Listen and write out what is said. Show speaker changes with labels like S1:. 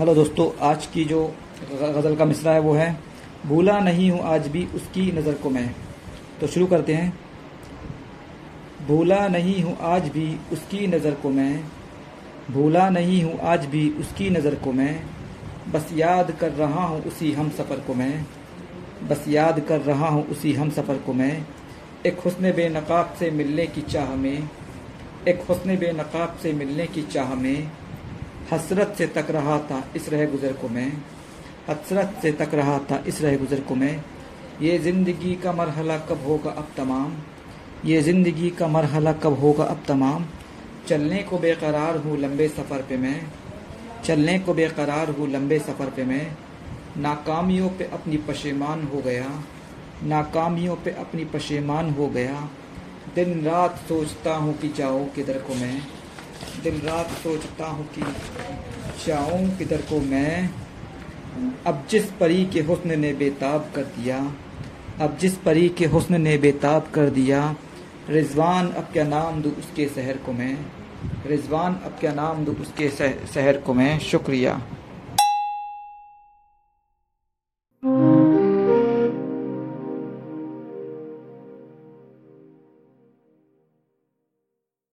S1: Hello दोस्तों, आज की जो गज़ल का मिसरा है वो है, भूला नहीं हूँ आज भी उसकी नज़र को मैं। तो शुरू करते हैं। भूला नहीं हूँ आज भी उसकी नज़र को मैं, भूला नहीं हूँ आज भी उसकी नज़र को मैं, बस याद कर रहा हूँ उसी हम सफ़र को मैं, बस याद कर रहा हूँ उसी हम सफ़र को मैं, एक हुस्न बेनकाब से मिलने की चाह में, एक हुस्न बेनकाब से मिलने की चाह में हसरत से तक रहा था इस रह गुज़र को मैं। हसरत से तक रहा था इस रह गुज़र को मैं। ये ज़िंदगी का मरहला कब होगा अब तमाम? ये ज़िंदगी का मरहला कब होगा अब तमाम? चलने को बेकरार हूँ लंबे सफ़र पे मैं। चलने को बेकरार हूँ लंबे सफ़र पे मैं। नाकामियों पे अपनी पशेमान हो गया। नाकामियों पे अपनी पशेमान हो गया। दिन रात सोचता हूँ कि जाओ किधर को मैं। दिन रात सोचता हूँ कि जाऊँ किधर को मैं। अब जिस परी के हुस्न ने बेताब कर दिया, अब जिस परी के हुस्न ने बेताब कर दिया, रिजवान अब क्या नाम दूँ उसके शहर को मैं। रिजवान अब क्या नाम दूँ उसके शहर को मैं। शुक्रिया।